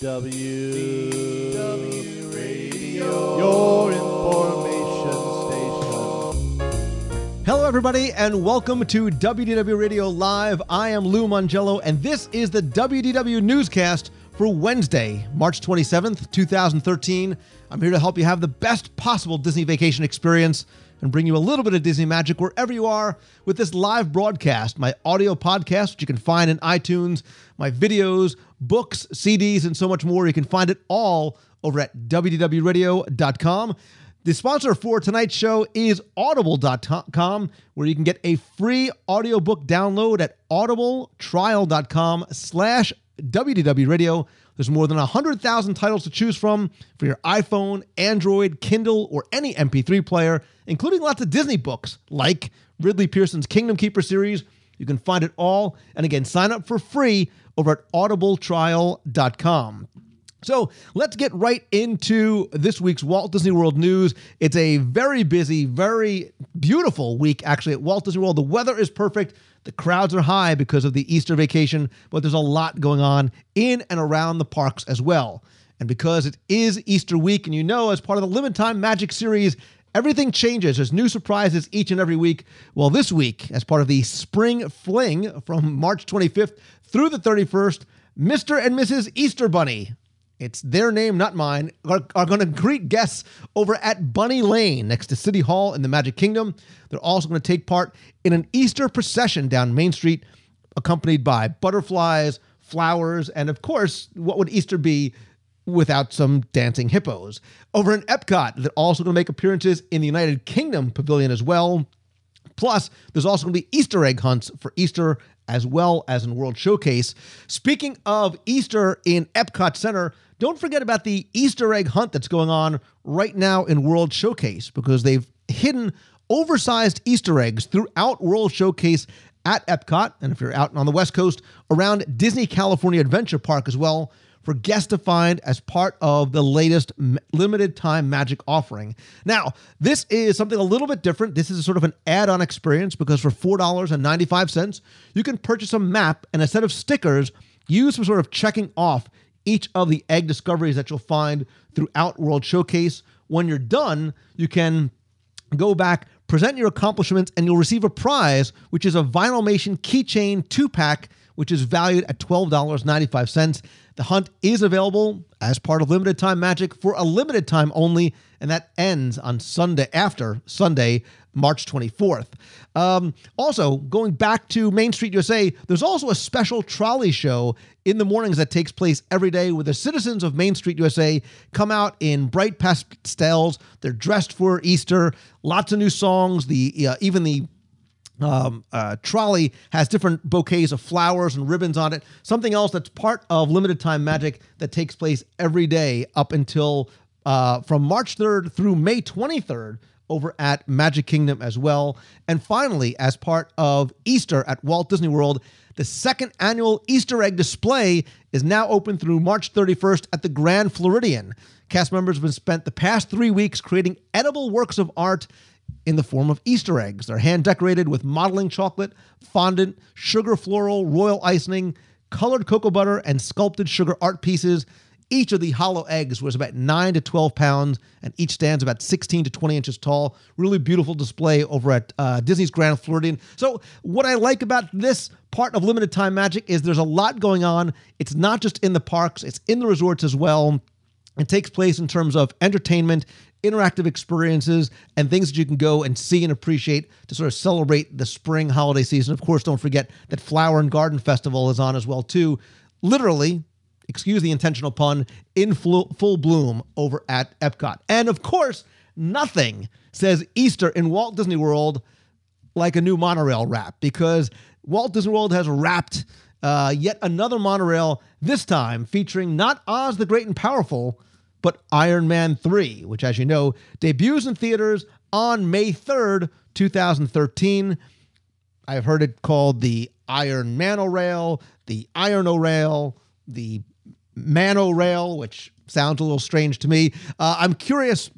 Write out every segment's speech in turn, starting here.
W W Radio, your information station. Hello, everybody, and welcome to WDW Radio Live. I am Lou Mongello, and this is the WDW newscast for Wednesday, March 27th, 2013. I'm here to help you have the best possible Disney vacation experience and bring you a little bit of Disney magic wherever you are with this live broadcast, my audio podcast, which you can find in iTunes, my videos, books, CDs, and so much more. You can find it all over at WDWRadio.com. The sponsor for tonight's show is audible.com, where you can get a free audiobook download at audibletrial.com slash Radio. There's more than 100,000 titles to choose from for your iPhone, Android, Kindle, or any MP3 player, including lots of Disney books like Ridley Pearson's Kingdom Keeper series. You can find it all. And again, sign up for free over at audibletrial.com. So let's get right into this week's Walt Disney World news. It's a very busy, very beautiful week, actually, at Walt Disney World. The weather is perfect. The crowds are high because of the Easter vacation, but there's a lot going on in and around the parks as well. And because it is Easter week, and you know, as part of the Limited Time Magic series, everything changes. There's new surprises each and every week. Well, this week, as part of the Spring Fling from March 25th through the 31st, Mr. and Mrs. Easter Bunny it's their name, not mine, are, are going to greet guests over at Bunny Lane next to City Hall in the Magic Kingdom. They're also going to take part in an Easter procession down Main Street, accompanied by butterflies, flowers, and of course, what would Easter be without some dancing hippos? Over in Epcot, they're also going to make appearances in the United Kingdom Pavilion as well. Plus, there's also going to be Easter egg hunts for Easter as well as in World Showcase. Speaking of Easter in Epcot Center, don't forget about the Easter egg hunt that's going on right now in World Showcase because they've hidden oversized Easter eggs throughout World Showcase at Epcot. And if you're out on the West Coast, around Disney California Adventure Park as well for guests to find as part of the latest limited time magic offering. Now, this is something a little bit different. This is sort of an add on experience because for $4.95, you can purchase a map and a set of stickers used for sort of checking off each of the egg discoveries that you'll find throughout World Showcase. When you're done, you can go back, present your accomplishments, and you'll receive a prize, which is a Vinylmation keychain two pack, which is valued at $12.95. The hunt is available as part of limited time magic for a limited time only, and that ends on Sunday after Sunday, March 24th. Um, also, going back to Main Street USA, there's also a special trolley show in the mornings that takes place every day where the citizens of Main Street USA come out in bright pastels. They're dressed for Easter, lots of new songs. The uh, even the um, uh, trolley has different bouquets of flowers and ribbons on it. Something else that's part of limited time magic that takes place every day up until uh, from March 3rd through May 23rd over at Magic Kingdom as well. And finally, as part of Easter at Walt Disney World, the second annual Easter egg display is now open through March 31st at the Grand Floridian. Cast members have been spent the past three weeks creating edible works of art in the form of Easter eggs. They're hand decorated with modeling chocolate, fondant, sugar floral, royal icing, colored cocoa butter, and sculpted sugar art pieces. Each of the hollow eggs was about 9 to 12 pounds, and each stands about 16 to 20 inches tall. Really beautiful display over at uh, Disney's Grand Floridian. So, what I like about this part of Limited Time Magic is there's a lot going on. It's not just in the parks, it's in the resorts as well. It takes place in terms of entertainment, interactive experiences, and things that you can go and see and appreciate to sort of celebrate the spring holiday season. Of course, don't forget that Flower and Garden Festival is on as well too. Literally, excuse the intentional pun, in full, bloom over at Epcot. And of course, nothing says Easter in Walt Disney World like a new monorail wrap because Walt Disney World has wrapped uh, yet another monorail, this time featuring not Oz the Great and Powerful, but Iron Man 3, which, as you know, debuts in theaters on May 3rd, 2013. I've heard it called the Iron Man Rail, the Iron Rail, the Mano Rail, which sounds a little strange to me. Uh, I'm curious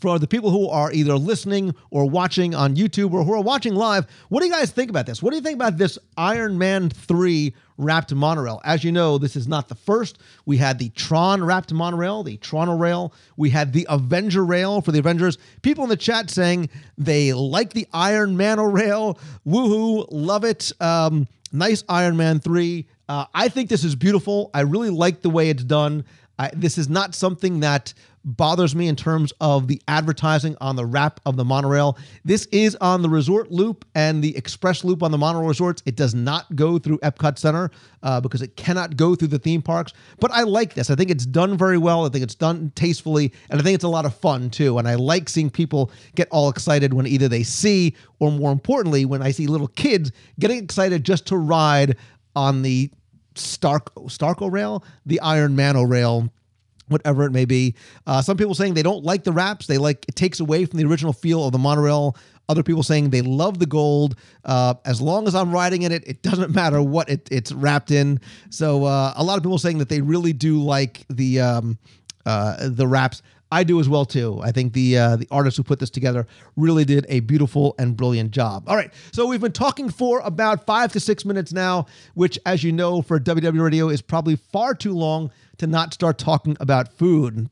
for the people who are either listening or watching on YouTube or who are watching live, what do you guys think about this? What do you think about this Iron Man 3 wrapped monorail? As you know, this is not the first. We had the Tron wrapped monorail, the Toronto rail. We had the Avenger rail for the Avengers. People in the chat saying they like the Iron Man rail. Woohoo, love it. Um, nice Iron Man 3. Uh, I think this is beautiful. I really like the way it's done. I, this is not something that bothers me in terms of the advertising on the wrap of the monorail. This is on the resort loop and the express loop on the monorail resorts. It does not go through Epcot Center uh, because it cannot go through the theme parks. But I like this. I think it's done very well. I think it's done tastefully, and I think it's a lot of fun too. And I like seeing people get all excited when either they see or, more importantly, when I see little kids getting excited just to ride on the Stark Starco rail, the Iron Mano rail whatever it may be. Uh, some people saying they don't like the wraps; they like it takes away from the original feel of the monorail. Other people saying they love the gold. Uh, as long as I'm riding in it, it doesn't matter what it, it's wrapped in. So uh, a lot of people saying that they really do like the um, uh, the wraps. I do as well too. I think the uh, the artists who put this together really did a beautiful and brilliant job. All right, so we've been talking for about five to six minutes now, which, as you know, for WDW Radio is probably far too long to not start talking about food.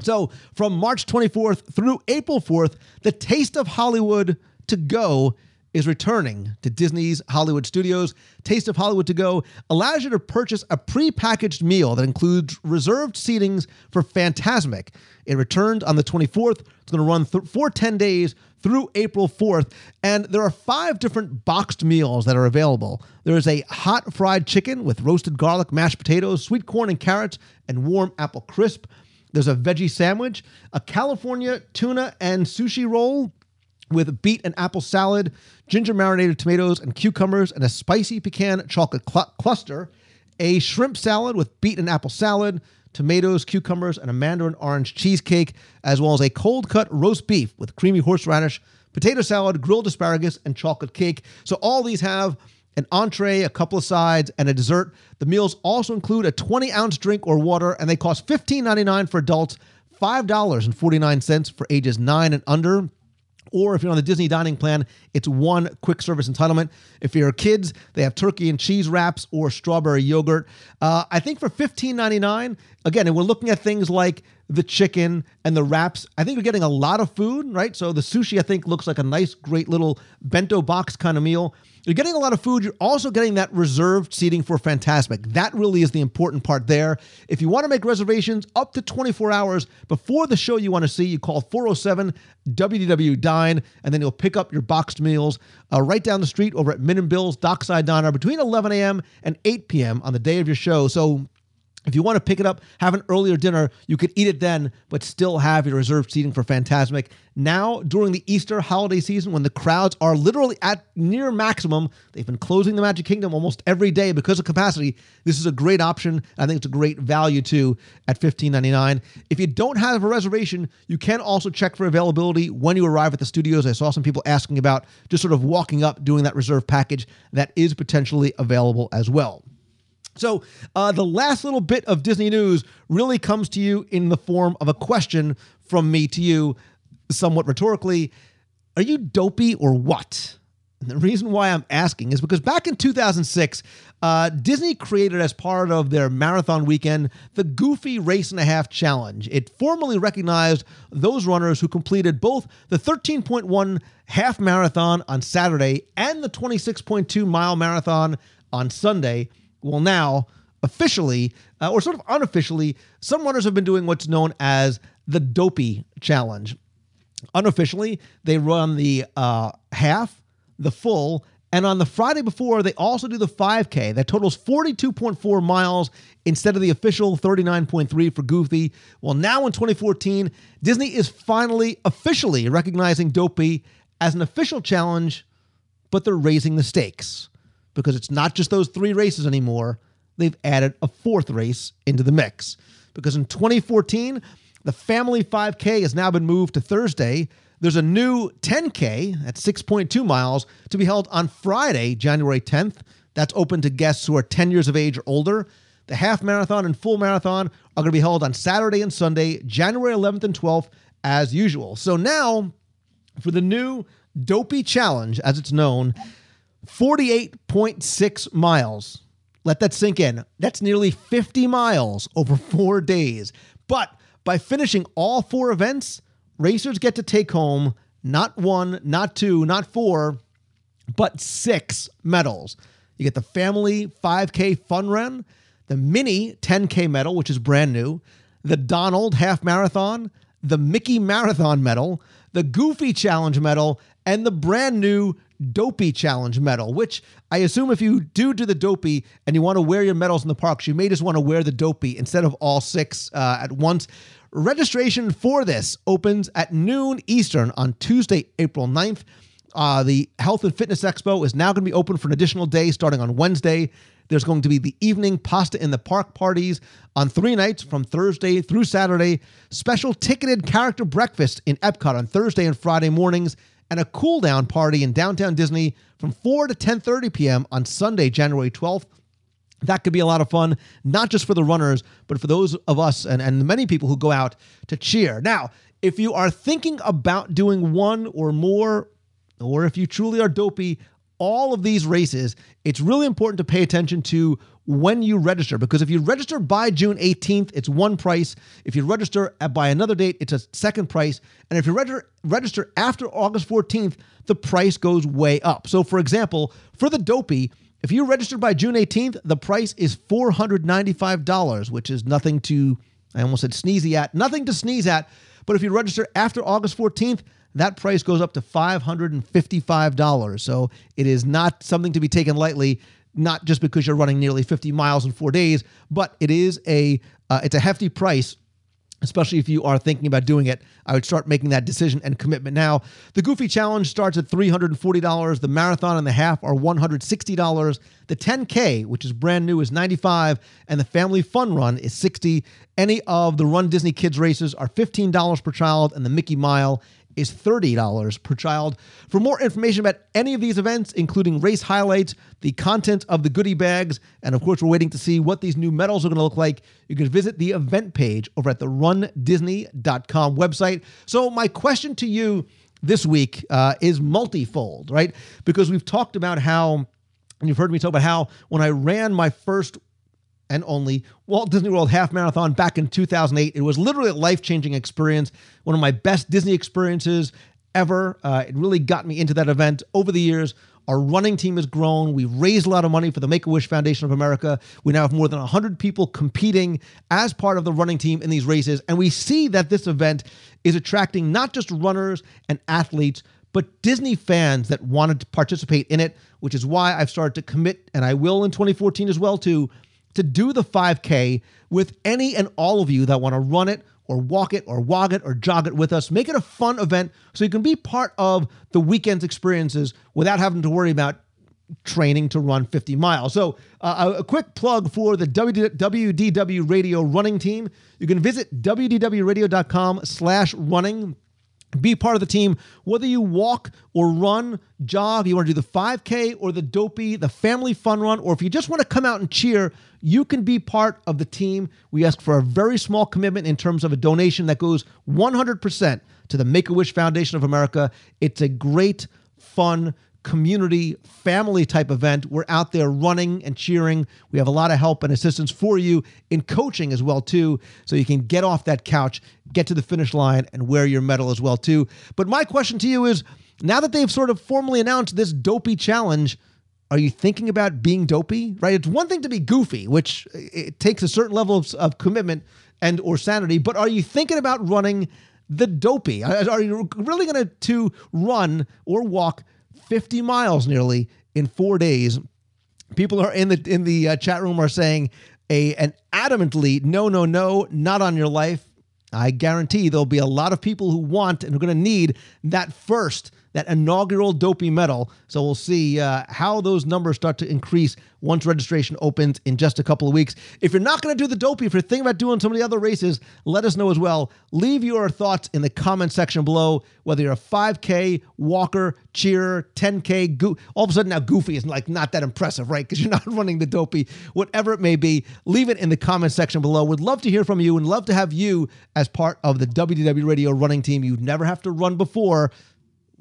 So, from March 24th through April 4th, the Taste of Hollywood to go is returning to Disney's Hollywood Studios. Taste of Hollywood to Go allows you to purchase a pre-packaged meal that includes reserved seatings for Fantasmic. It returned on the 24th. It's going to run th- for 10 days through April 4th. And there are five different boxed meals that are available. There is a hot fried chicken with roasted garlic, mashed potatoes, sweet corn and carrots, and warm apple crisp. There's a veggie sandwich, a California tuna and sushi roll with beet and apple salad, ginger marinated tomatoes and cucumbers, and a spicy pecan chocolate cl- cluster, a shrimp salad with beet and apple salad, tomatoes, cucumbers, and a mandarin orange cheesecake, as well as a cold cut roast beef with creamy horseradish, potato salad, grilled asparagus, and chocolate cake. So all these have an entree, a couple of sides, and a dessert. The meals also include a 20 ounce drink or water, and they cost $15.99 for adults, $5.49 for ages 9 and under. Or if you're on the Disney dining plan, it's one quick service entitlement. If you're kids, they have turkey and cheese wraps or strawberry yogurt. Uh, I think for $15.99, again, and we're looking at things like the chicken and the wraps. I think you're getting a lot of food, right? So the sushi, I think, looks like a nice, great little bento box kind of meal. You're getting a lot of food. You're also getting that reserved seating for Fantasmic. That really is the important part there. If you want to make reservations up to 24 hours before the show you want to see, you call 407 WDW Dine, and then you'll pick up your boxed meals uh, right down the street over at Min and Bill's Dockside Diner between 11 a.m. and 8 p.m. on the day of your show. So if you want to pick it up, have an earlier dinner, you could eat it then, but still have your reserved seating for Fantasmic. Now, during the Easter holiday season, when the crowds are literally at near maximum, they've been closing the Magic Kingdom almost every day because of capacity. This is a great option. I think it's a great value too at $15.99. If you don't have a reservation, you can also check for availability when you arrive at the studios. I saw some people asking about just sort of walking up, doing that reserve package. That is potentially available as well. So, uh, the last little bit of Disney news really comes to you in the form of a question from me to you, somewhat rhetorically. Are you dopey or what? And the reason why I'm asking is because back in 2006, uh, Disney created as part of their marathon weekend the Goofy Race and a Half Challenge. It formally recognized those runners who completed both the 13.1 half marathon on Saturday and the 26.2 mile marathon on Sunday well, now, officially, uh, or sort of unofficially, some runners have been doing what's known as the Dopey Challenge. Unofficially, they run the uh, half, the full, and on the Friday before, they also do the 5K that totals 42.4 miles instead of the official 39.3 for Goofy. Well, now in 2014, Disney is finally officially recognizing Dopey as an official challenge, but they're raising the stakes because it's not just those three races anymore. They've added a fourth race into the mix. Because in 2014, the Family 5K has now been moved to Thursday. There's a new 10K at 6.2 miles to be held on Friday, January 10th. That's open to guests who are 10 years of age or older. The half marathon and full marathon are going to be held on Saturday and Sunday, January 11th and 12th as usual. So now for the new Dopey Challenge, as it's known, 48.6 miles. Let that sink in. That's nearly 50 miles over four days. But by finishing all four events, racers get to take home not one, not two, not four, but six medals. You get the family 5K fun run, the mini 10K medal, which is brand new, the Donald half marathon, the Mickey marathon medal, the Goofy challenge medal, and the brand new Dopey challenge medal, which I assume if you do do the Dopey and you want to wear your medals in the parks, you may just want to wear the Dopey instead of all six uh, at once. Registration for this opens at noon Eastern on Tuesday, April 9th. Uh, the Health and Fitness Expo is now going to be open for an additional day starting on Wednesday. There's going to be the evening pasta in the park parties on three nights from Thursday through Saturday, special ticketed character breakfast in Epcot on Thursday and Friday mornings, and a cool down party in downtown Disney from 4 to 10:30 p.m. on Sunday, January 12th. That could be a lot of fun, not just for the runners, but for those of us and, and many people who go out to cheer. Now, if you are thinking about doing one or more, or if you truly are dopey, all of these races, it's really important to pay attention to when you register because if you register by June 18th, it's one price. If you register by another date, it's a second price. And if you register, register after August 14th, the price goes way up. So, for example, for the dopey, if you register by June 18th, the price is $495, which is nothing to, I almost said sneezy at, nothing to sneeze at. But if you register after August 14th, that price goes up to $555. So it is not something to be taken lightly, not just because you're running nearly 50 miles in four days, but it is a uh, it's a hefty price especially if you are thinking about doing it, I would start making that decision and commitment now. The Goofy Challenge starts at $340. The marathon and the half are $160. The 10K, which is brand new, is 95 and the Family Fun Run is 60 Any of the Run Disney Kids races are $15 per child, and the Mickey Mile is $30 per child. For more information about any of these events, including race highlights, the content of the goodie bags, and of course, we're waiting to see what these new medals are going to look like, you can visit the event page over at the rundisney.com website. So, my question to you this week uh, is multifold, right? Because we've talked about how, and you've heard me talk about how when I ran my first and only Walt Disney World Half Marathon back in 2008. It was literally a life changing experience, one of my best Disney experiences ever. Uh, it really got me into that event over the years. Our running team has grown. We've raised a lot of money for the Make a Wish Foundation of America. We now have more than 100 people competing as part of the running team in these races. And we see that this event is attracting not just runners and athletes, but Disney fans that wanted to participate in it, which is why I've started to commit, and I will in 2014 as well, to to do the 5K with any and all of you that want to run it or walk it or wog it or jog it with us. Make it a fun event so you can be part of the weekend's experiences without having to worry about training to run 50 miles. So, uh, a quick plug for the WDW Radio running team. You can visit wdwradio.com slash running be part of the team, whether you walk or run, jog, you want to do the 5K or the dopey, the family fun run, or if you just want to come out and cheer, you can be part of the team. We ask for a very small commitment in terms of a donation that goes 100% to the Make a Wish Foundation of America. It's a great, fun, community family type event. We're out there running and cheering. We have a lot of help and assistance for you in coaching as well too, so you can get off that couch, get to the finish line and wear your medal as well too. But my question to you is now that they've sort of formally announced this dopey challenge, are you thinking about being dopey? Right? It's one thing to be goofy, which it takes a certain level of, of commitment and or sanity, but are you thinking about running the dopey? Are you really going to to run or walk 50 miles nearly in four days. People are in the in the uh, chat room are saying a an adamantly no no no not on your life. I guarantee there'll be a lot of people who want and are going to need that first that inaugural Dopey medal. So we'll see uh, how those numbers start to increase once registration opens in just a couple of weeks. If you're not going to do the Dopey, if you're thinking about doing some of the other races, let us know as well. Leave your thoughts in the comment section below, whether you're a 5K, walker, cheer, 10K, go- all of a sudden now Goofy is like not that impressive, right? Because you're not running the Dopey, whatever it may be. Leave it in the comment section below. Would love to hear from you and love to have you as part of the WDW Radio running team. You'd never have to run before.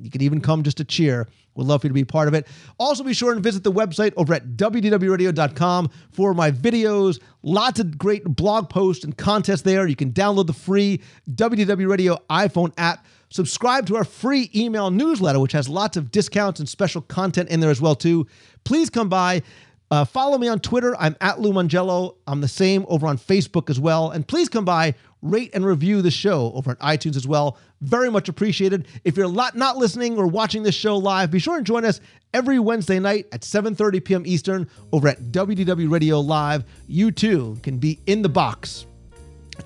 You could even come just to cheer. We'd love for you to be part of it. Also, be sure and visit the website over at WDWRadio.com for my videos. Lots of great blog posts and contests there. You can download the free WDW Radio iPhone app. Subscribe to our free email newsletter, which has lots of discounts and special content in there as well too. Please come by. Uh, follow me on Twitter. I'm at Lou Mongello. I'm the same over on Facebook as well. And please come by, rate and review the show over on iTunes as well. Very much appreciated. If you're not listening or watching this show live, be sure and join us every Wednesday night at 7:30 p.m. Eastern over at WDW Radio Live. You too can be in the box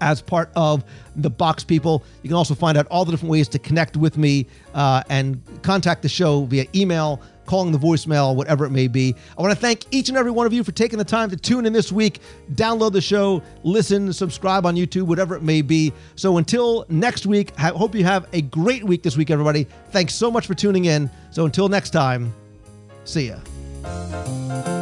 as part of the box people you can also find out all the different ways to connect with me uh, and contact the show via email calling the voicemail whatever it may be. I want to thank each and every one of you for taking the time to tune in this week. Download the show listen subscribe on youtube whatever it may be. So until next week i hope you have a great week this week everybody. Thanks so much for tuning in. So until next time see ya